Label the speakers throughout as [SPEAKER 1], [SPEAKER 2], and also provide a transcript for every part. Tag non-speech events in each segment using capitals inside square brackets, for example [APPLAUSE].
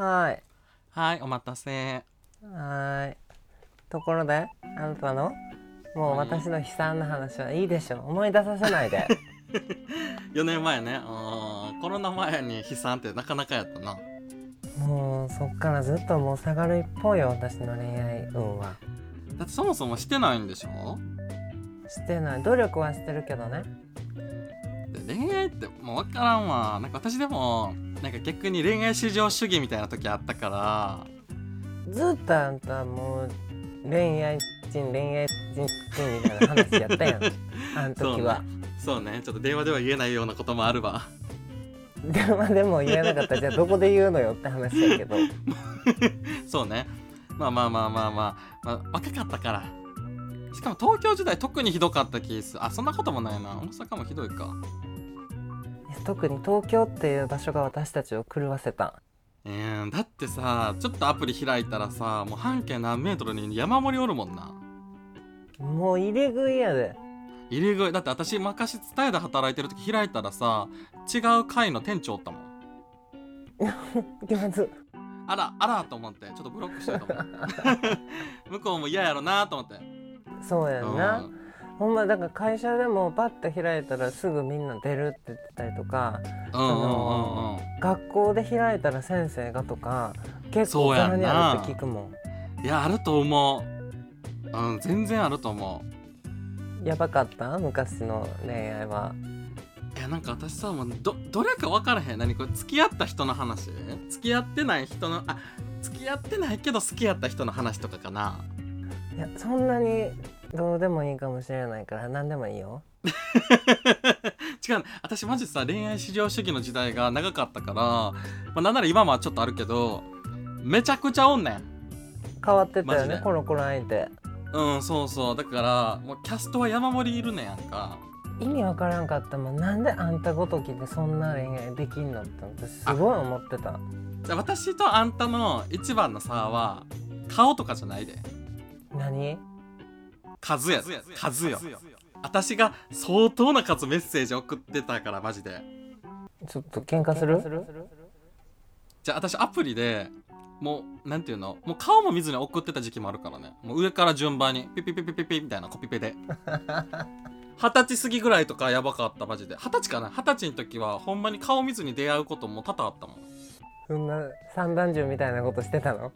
[SPEAKER 1] はい。
[SPEAKER 2] はいお待たせ。
[SPEAKER 1] はーい。ところであなたのもう私の悲惨な話はいいでしょ思い出させないで。[LAUGHS]
[SPEAKER 2] 4年前ね。うんコロナ前に悲惨ってなかなかやったな。
[SPEAKER 1] もうそっからずっともう下がる一方よ私の恋愛運は。
[SPEAKER 2] だってそもそもしてないんでしょ？
[SPEAKER 1] してない。努力はしてるけどね。
[SPEAKER 2] で恋愛ってもう分からんわ。なんか私でもなんか逆に恋愛至上主義みたいな時あったから。
[SPEAKER 1] ずっとあんたもう恋愛人恋愛人人みたいな話やったやん。[LAUGHS] あん時は、
[SPEAKER 2] そうね。ちょっと電話では言えないようなこともあるわ。
[SPEAKER 1] 電話でも言えなかった。らじゃあどこで言うのよって話やけど。[LAUGHS]
[SPEAKER 2] そうね。まあまあまあまあまあ、まあ、若かったから。しかも東京時代特にひどかったケース。あそんなこともないな。大阪もひどいか
[SPEAKER 1] 特に東京っていう場所が私たちを狂わせた。
[SPEAKER 2] えー、だってさちょっとアプリ開いたらさもう半径何メートルに山盛りおるもんな。
[SPEAKER 1] もう入れ食いやで。
[SPEAKER 2] 入り食い。だって私昔伝えで働いてる時開いたらさ違う階の店長おったもん。[LAUGHS]
[SPEAKER 1] 気まず。
[SPEAKER 2] あらあらと思ってちょっとブロックしようと思って。[LAUGHS] 向こうも嫌やろなと思って。
[SPEAKER 1] そうやんな、
[SPEAKER 2] うん
[SPEAKER 1] ほんまだから会社でもパッと開いたらすぐみんな出るって言ってたりとか
[SPEAKER 2] うんうんうんうん。
[SPEAKER 1] 学校で開いたら先生がとか結構
[SPEAKER 2] そうやんな
[SPEAKER 1] ざらにあるって聞くもん。
[SPEAKER 2] いやあると思う。うん全然あると思う。
[SPEAKER 1] やばかった？昔の恋愛は。
[SPEAKER 2] いやなんか私さもうどどれか分からへん。何これ付き合った人の話？付き合ってない人のあ付き合ってないけど好きやった人の話とかかな。い
[SPEAKER 1] やそんなにどうでもいいかもしれないから何でもいいよ。
[SPEAKER 2] 違う。私マジさ恋愛至上主義の時代が長かったから、まあ、なんなら今もちょっとあるけどめちゃくちゃおんねん。
[SPEAKER 1] 変わってたよねコロコロ相手。
[SPEAKER 2] うんそうそう。だからもうキャストは山盛りいるねやんか。
[SPEAKER 1] 意味わからんかったもん。なんであんたごときでそんな恋愛できんのって私すごい思ってた。
[SPEAKER 2] じゃあ私とあんたの一番の差は顔とかじゃないで。
[SPEAKER 1] 何？
[SPEAKER 2] 数や数よ。私が相当な数メッセージ送ってたからマジで。
[SPEAKER 1] ちょっと喧嘩する？
[SPEAKER 2] じゃあ私アプリでもうなんていうの？もう顔も見ずに送ってた時期もあるからね。もう上から順番にピピピピピピみたいなコピペで。[LAUGHS] 二十歳過ぎぐらいとかやばかったマジで。二十歳かな？二十歳の時はほんまに顔見ずに出会うことも多々あったもん。
[SPEAKER 1] そんな三段銃みたいなことしてたの？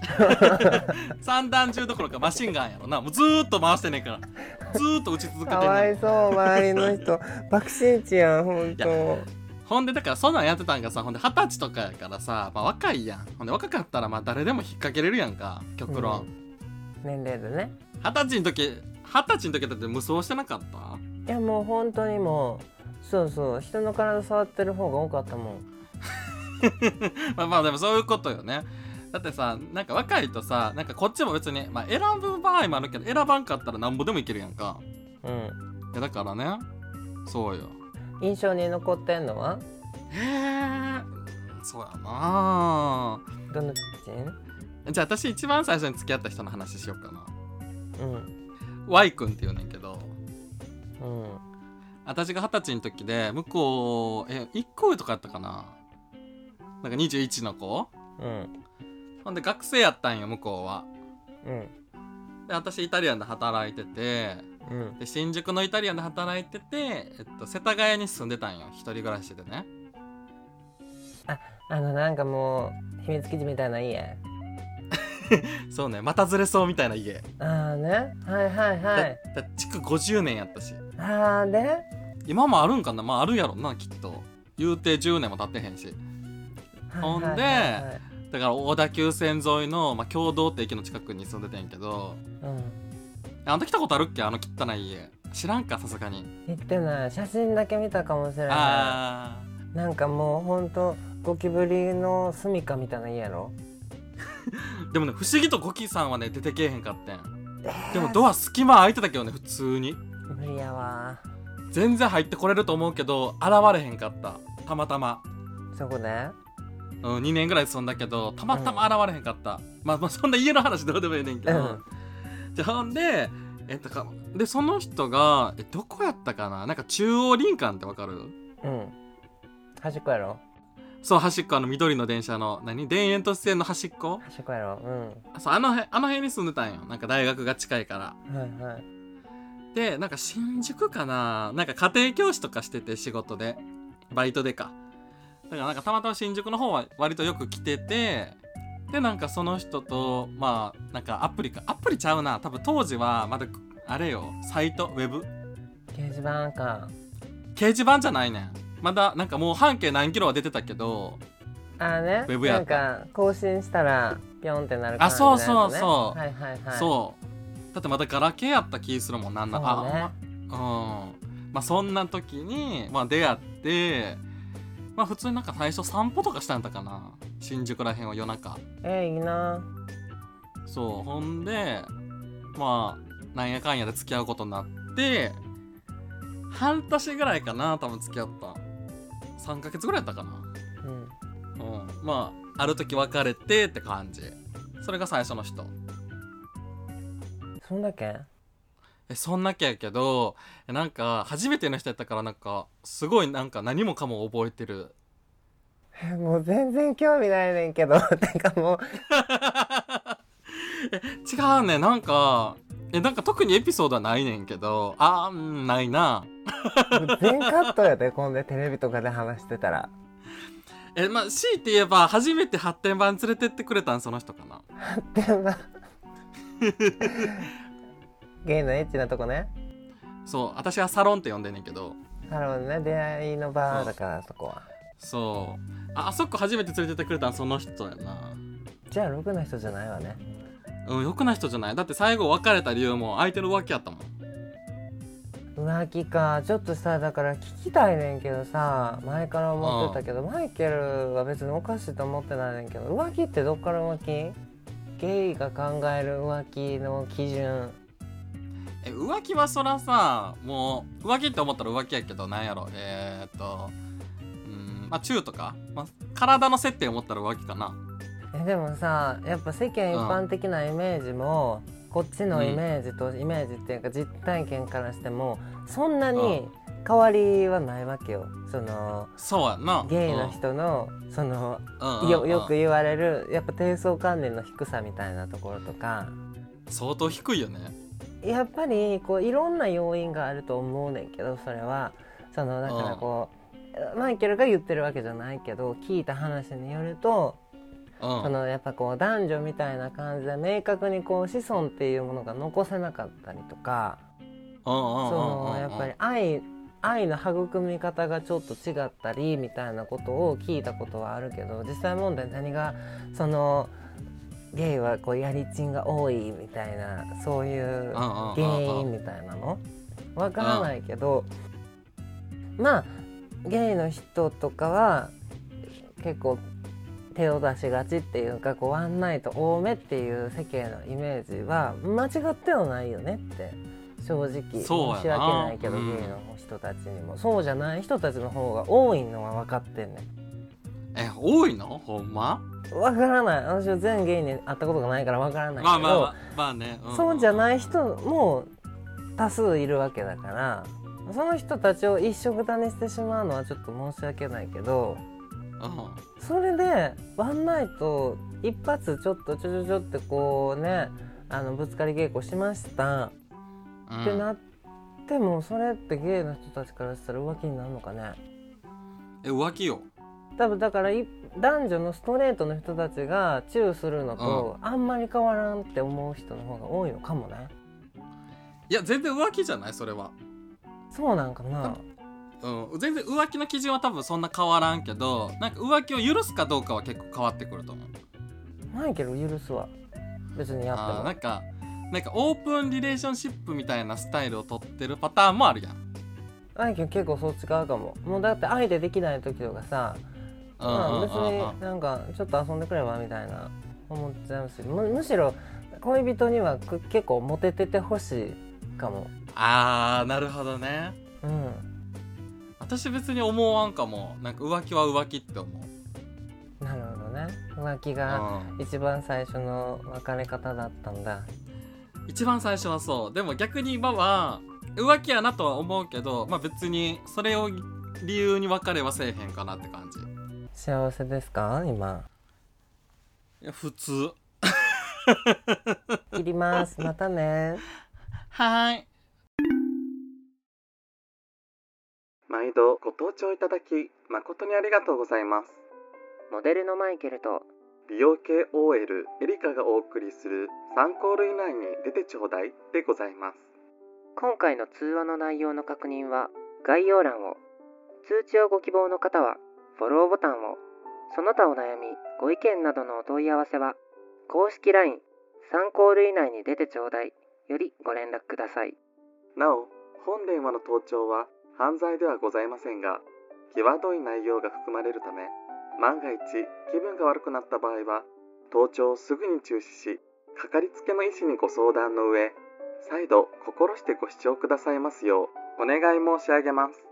[SPEAKER 1] [LAUGHS]
[SPEAKER 2] 三段銃どころかマシンガンやろな。もうずーっと回してんねんから。ずーっと撃ち続けて
[SPEAKER 1] かわいそう周りの人。[LAUGHS] 爆心地やんほんと
[SPEAKER 2] ほんでだからそんなんやってたんがさほんで二十歳とかやからさ、まあ、若いやん。ほんで若かったらまあ誰でも引っ掛けれるやんか極論。
[SPEAKER 1] 年齢でね。
[SPEAKER 2] 二十歳の時二十歳の時だって無双してなかった？
[SPEAKER 1] いやもう本当にもうそうそう。人の体触ってる方が多かったもん。[LAUGHS]
[SPEAKER 2] まあまあでもそういうことよねだってさなんか若いとさなんかこっちも別に、まあ、選ぶ場合もあるけど選ばんかったらなんぼでもいけるやんか。
[SPEAKER 1] うん。
[SPEAKER 2] いやだからねそうよ。
[SPEAKER 1] 印象に残ってんのは？
[SPEAKER 2] へえそうやな
[SPEAKER 1] どのち
[SPEAKER 2] じ？ゃあ私一番最初に付き合った人の話しようかな。
[SPEAKER 1] うん。
[SPEAKER 2] Y 君って言うねんけど。
[SPEAKER 1] うん。
[SPEAKER 2] 私が二十歳の時で向こうえ1個上とかやったかな？なんか21の子？
[SPEAKER 1] うん
[SPEAKER 2] ほんで学生やったんよ向こうは。
[SPEAKER 1] うん。
[SPEAKER 2] で私イタリアンで働いてて
[SPEAKER 1] うん。
[SPEAKER 2] で新宿のイタリアンで働いてて、えっと、世田谷に住んでたんよ一人暮らしでね。
[SPEAKER 1] あのなんかもう秘密基地みたいな家。[LAUGHS]
[SPEAKER 2] そうねまたずれそうみたいな家、
[SPEAKER 1] ああね。はいはいはい。
[SPEAKER 2] だだ築50年やったし。
[SPEAKER 1] ああで？
[SPEAKER 2] 今もあるんかな？まああるやろなきっと。言うて10年も経ってへんし。ほんで
[SPEAKER 1] はいはいはい。はい
[SPEAKER 2] だから小田急線沿いの、まあ、共同って駅の近くに住んでてんけど
[SPEAKER 1] うん。
[SPEAKER 2] あんた来たことあるっけ？あの汚い家。知らんか？さすがに。
[SPEAKER 1] 行ってない。写真だけ見たかもしれな。
[SPEAKER 2] あ
[SPEAKER 1] いなんかもうほんとゴキブリの住処みたいな家やろ？
[SPEAKER 2] ー [LAUGHS] でもね不思議とゴキさんはね出てけえへんかってん。でもドア隙間開いてたけどね普通に。
[SPEAKER 1] 無理やわ。
[SPEAKER 2] 全然入ってこれると思うけど現れへんかった。たまたま、
[SPEAKER 1] そこで？
[SPEAKER 2] うん、2年ぐらい住んだけどたまたま現れへんかった、まあまあそんな家の話どうでもいいねんけど、
[SPEAKER 1] うん。
[SPEAKER 2] じゃあほんでえっとかでその人がえどこやったかな？なんか中央林間ってわかる？
[SPEAKER 1] うん。端っこやろ？
[SPEAKER 2] そう端っこあの緑の電車の何？田園都市線の端っこ？
[SPEAKER 1] 端っこやろ？うん。
[SPEAKER 2] そうあの辺あの辺に住んでたんよ。なんか大学が近いから。
[SPEAKER 1] はいはい。
[SPEAKER 2] でなんか新宿かな？なんか家庭教師とかしてて仕事で。バイトでかだからなんかたまたま新宿の方は割とよく来ててでなんかその人とまあなんかアプリかアプリちゃうな。多分当時はまだあれよサイトウェブ？
[SPEAKER 1] 掲示板か。
[SPEAKER 2] 掲示板じゃないねん。まだなんかもう半径何キロは出てたけど
[SPEAKER 1] あーね。
[SPEAKER 2] ウェブやった。
[SPEAKER 1] なんか更新したらピョンってなる感じ
[SPEAKER 2] あそうそうそう。
[SPEAKER 1] はいはいはい。
[SPEAKER 2] そう。だってまだガラケーやった気するもんなんな
[SPEAKER 1] ね。
[SPEAKER 2] あま。うん。まあそんな時に、まあ、出会ってまあ普通になんか最初散歩とかしたんだかな。新宿らへんを夜中。
[SPEAKER 1] えー、いいな。
[SPEAKER 2] そう。ほんでまあなんやかんやで付き合うことになって半年ぐらいかな多分付き合った。3ヶ月ぐらいやったかな。
[SPEAKER 1] うん。
[SPEAKER 2] うん。まあある時別れてって感じ。それが最初の人。
[SPEAKER 1] そんだけ？
[SPEAKER 2] えそんなきゃやけどえなんか初めての人やったからなんかすごいなんか何もかも覚えてる。
[SPEAKER 1] えもう全然興味ないねんけど [LAUGHS] てかもう。[LAUGHS]
[SPEAKER 2] え違うねなんかえなんか特にエピソードはないねんけどあーうんないな。
[SPEAKER 1] 全カットやで今度テレビとかで話してたら。
[SPEAKER 2] えまあ強いて言えば初めて発展版連れてってくれたんその人かな。
[SPEAKER 1] でもなゲイのエッチなとこね。
[SPEAKER 2] そう私はサロンって呼んでんねんけど。
[SPEAKER 1] なるほどね。出会いの場だからそこは。
[SPEAKER 2] そう。ああそこ初めて連れてってくれたんその人やな。
[SPEAKER 1] じゃあろくな人じゃないわね。
[SPEAKER 2] うんよくない人じゃない。だって最後別れた理由も相手の浮気やったもん。
[SPEAKER 1] 浮気か。ちょっとさだから聞きたいねんけどさ前から思ってたけどマイケルは別におかしいと思ってないねんけど浮気ってどっから浮気？ゲイが考える浮気の基準
[SPEAKER 2] え浮気はそらさもう浮気って思ったら浮気やけどなんやろ。えー、っとうんまあチューとか、まあ、体の接点思ったら浮気かな。
[SPEAKER 1] えでもさやっぱ世間一般的なイメージも、こっちのイメージとイメージっていうか実体験からしてもそんなに変わりはないわけよ。その
[SPEAKER 2] そうやんな。
[SPEAKER 1] ゲイの人のその
[SPEAKER 2] うん。うん
[SPEAKER 1] よよく言われるやっぱ低層観念の低さみたいなところとか。
[SPEAKER 2] 相当低いよね
[SPEAKER 1] やっぱりこういろんな要因があると思うねんけどそれは。そのだからこうマイケルが言ってるわけじゃないけど聞いた話によると
[SPEAKER 2] うん。
[SPEAKER 1] そのやっぱこう男女みたいな感じで明確にこう子孫っていうものが残せなかったりとかそのやっぱり愛愛の育み方がちょっと違ったりみたいなことを聞いたことはあるけど実際問題何がそのゲイはこうやりちんが多いみたいなそういう原因みたいなの？わからないけどまあゲイの人とかは結構手を出しがちっていうかこうワンナイト多めっていう世間のイメージは間違ってはないよねって正直申し訳ないけど、
[SPEAKER 2] うん
[SPEAKER 1] ゲイの人たちにも。そうじゃない人たちの方が多いのは分かってんね
[SPEAKER 2] え多いの？ほんま？
[SPEAKER 1] ん分からない。私は全ゲイに会ったことがないから分からないけど、
[SPEAKER 2] まあまあまあまあね、んん
[SPEAKER 1] そうじゃない人も多数いるわけだからその人たちを一緒くたにしてしまうのはちょっと申し訳ないけど
[SPEAKER 2] うん。
[SPEAKER 1] それでワンナイト一発ちょっとちょちょちょってこうねあのぶつかり稽古しました。
[SPEAKER 2] うん
[SPEAKER 1] ってなってもそれってゲイの人たちからしたら浮気になるのかね。
[SPEAKER 2] え浮気よ。
[SPEAKER 1] 多分だからい男女のストレートの人たちがチューするのとあんまり変わらんって思う人の方が多いのかもね。
[SPEAKER 2] いや全然浮気じゃないそれは。
[SPEAKER 1] そうなんかな。
[SPEAKER 2] うん。全然浮気の基準は多分そんな変わらんけどなんか浮気を許すかどうかは結構変わってくると思う。
[SPEAKER 1] マイケル許すわ。別にやって
[SPEAKER 2] あー
[SPEAKER 1] も
[SPEAKER 2] なんかなんかオープンリレーションシップみたいなスタイルを取ってるパターンもあるやん。
[SPEAKER 1] マイケル結構そっち側かも。もうだって相手できない時とかさまあ別になんかちょっと遊んでくればみたいな思っちゃうしむむしろ恋人にはく結構モテててほしいかも
[SPEAKER 2] あーなるほどね
[SPEAKER 1] うん
[SPEAKER 2] 私別に思わんかもなんか浮気は浮気って思う
[SPEAKER 1] なるほどね浮気が一番最初の別れ方だったんだ
[SPEAKER 2] 一番最初はそうでも逆に今は浮気やなとは思うけどまあ別にそれを理由に別れはせえへんかなって感じ
[SPEAKER 3] 幸せですか？今。
[SPEAKER 4] いや普通。[LAUGHS]
[SPEAKER 3] 切ります。またね。
[SPEAKER 4] はーい。
[SPEAKER 2] 毎度ご登聴いただき誠にありがとうございます。
[SPEAKER 3] モデルのマイケルと
[SPEAKER 2] 美容系 OL エリカがお送りする3コール以内に出てちょうだいでございます。
[SPEAKER 3] 今回の通話の内容の確認は概要欄を。通知をご希望の方はフォローボタンをその他お悩みご意見などのお問い合わせは公式 LINE3 コール以内に出てちょうだい。よりご連絡ください。
[SPEAKER 2] なお本電話の盗聴は犯罪ではございませんが際どい内容が含まれるため万が一気分が悪くなった場合は盗聴をすぐに中止しかかりつけの医師にご相談の上再度心してご視聴くださいますようお願い申し上げます。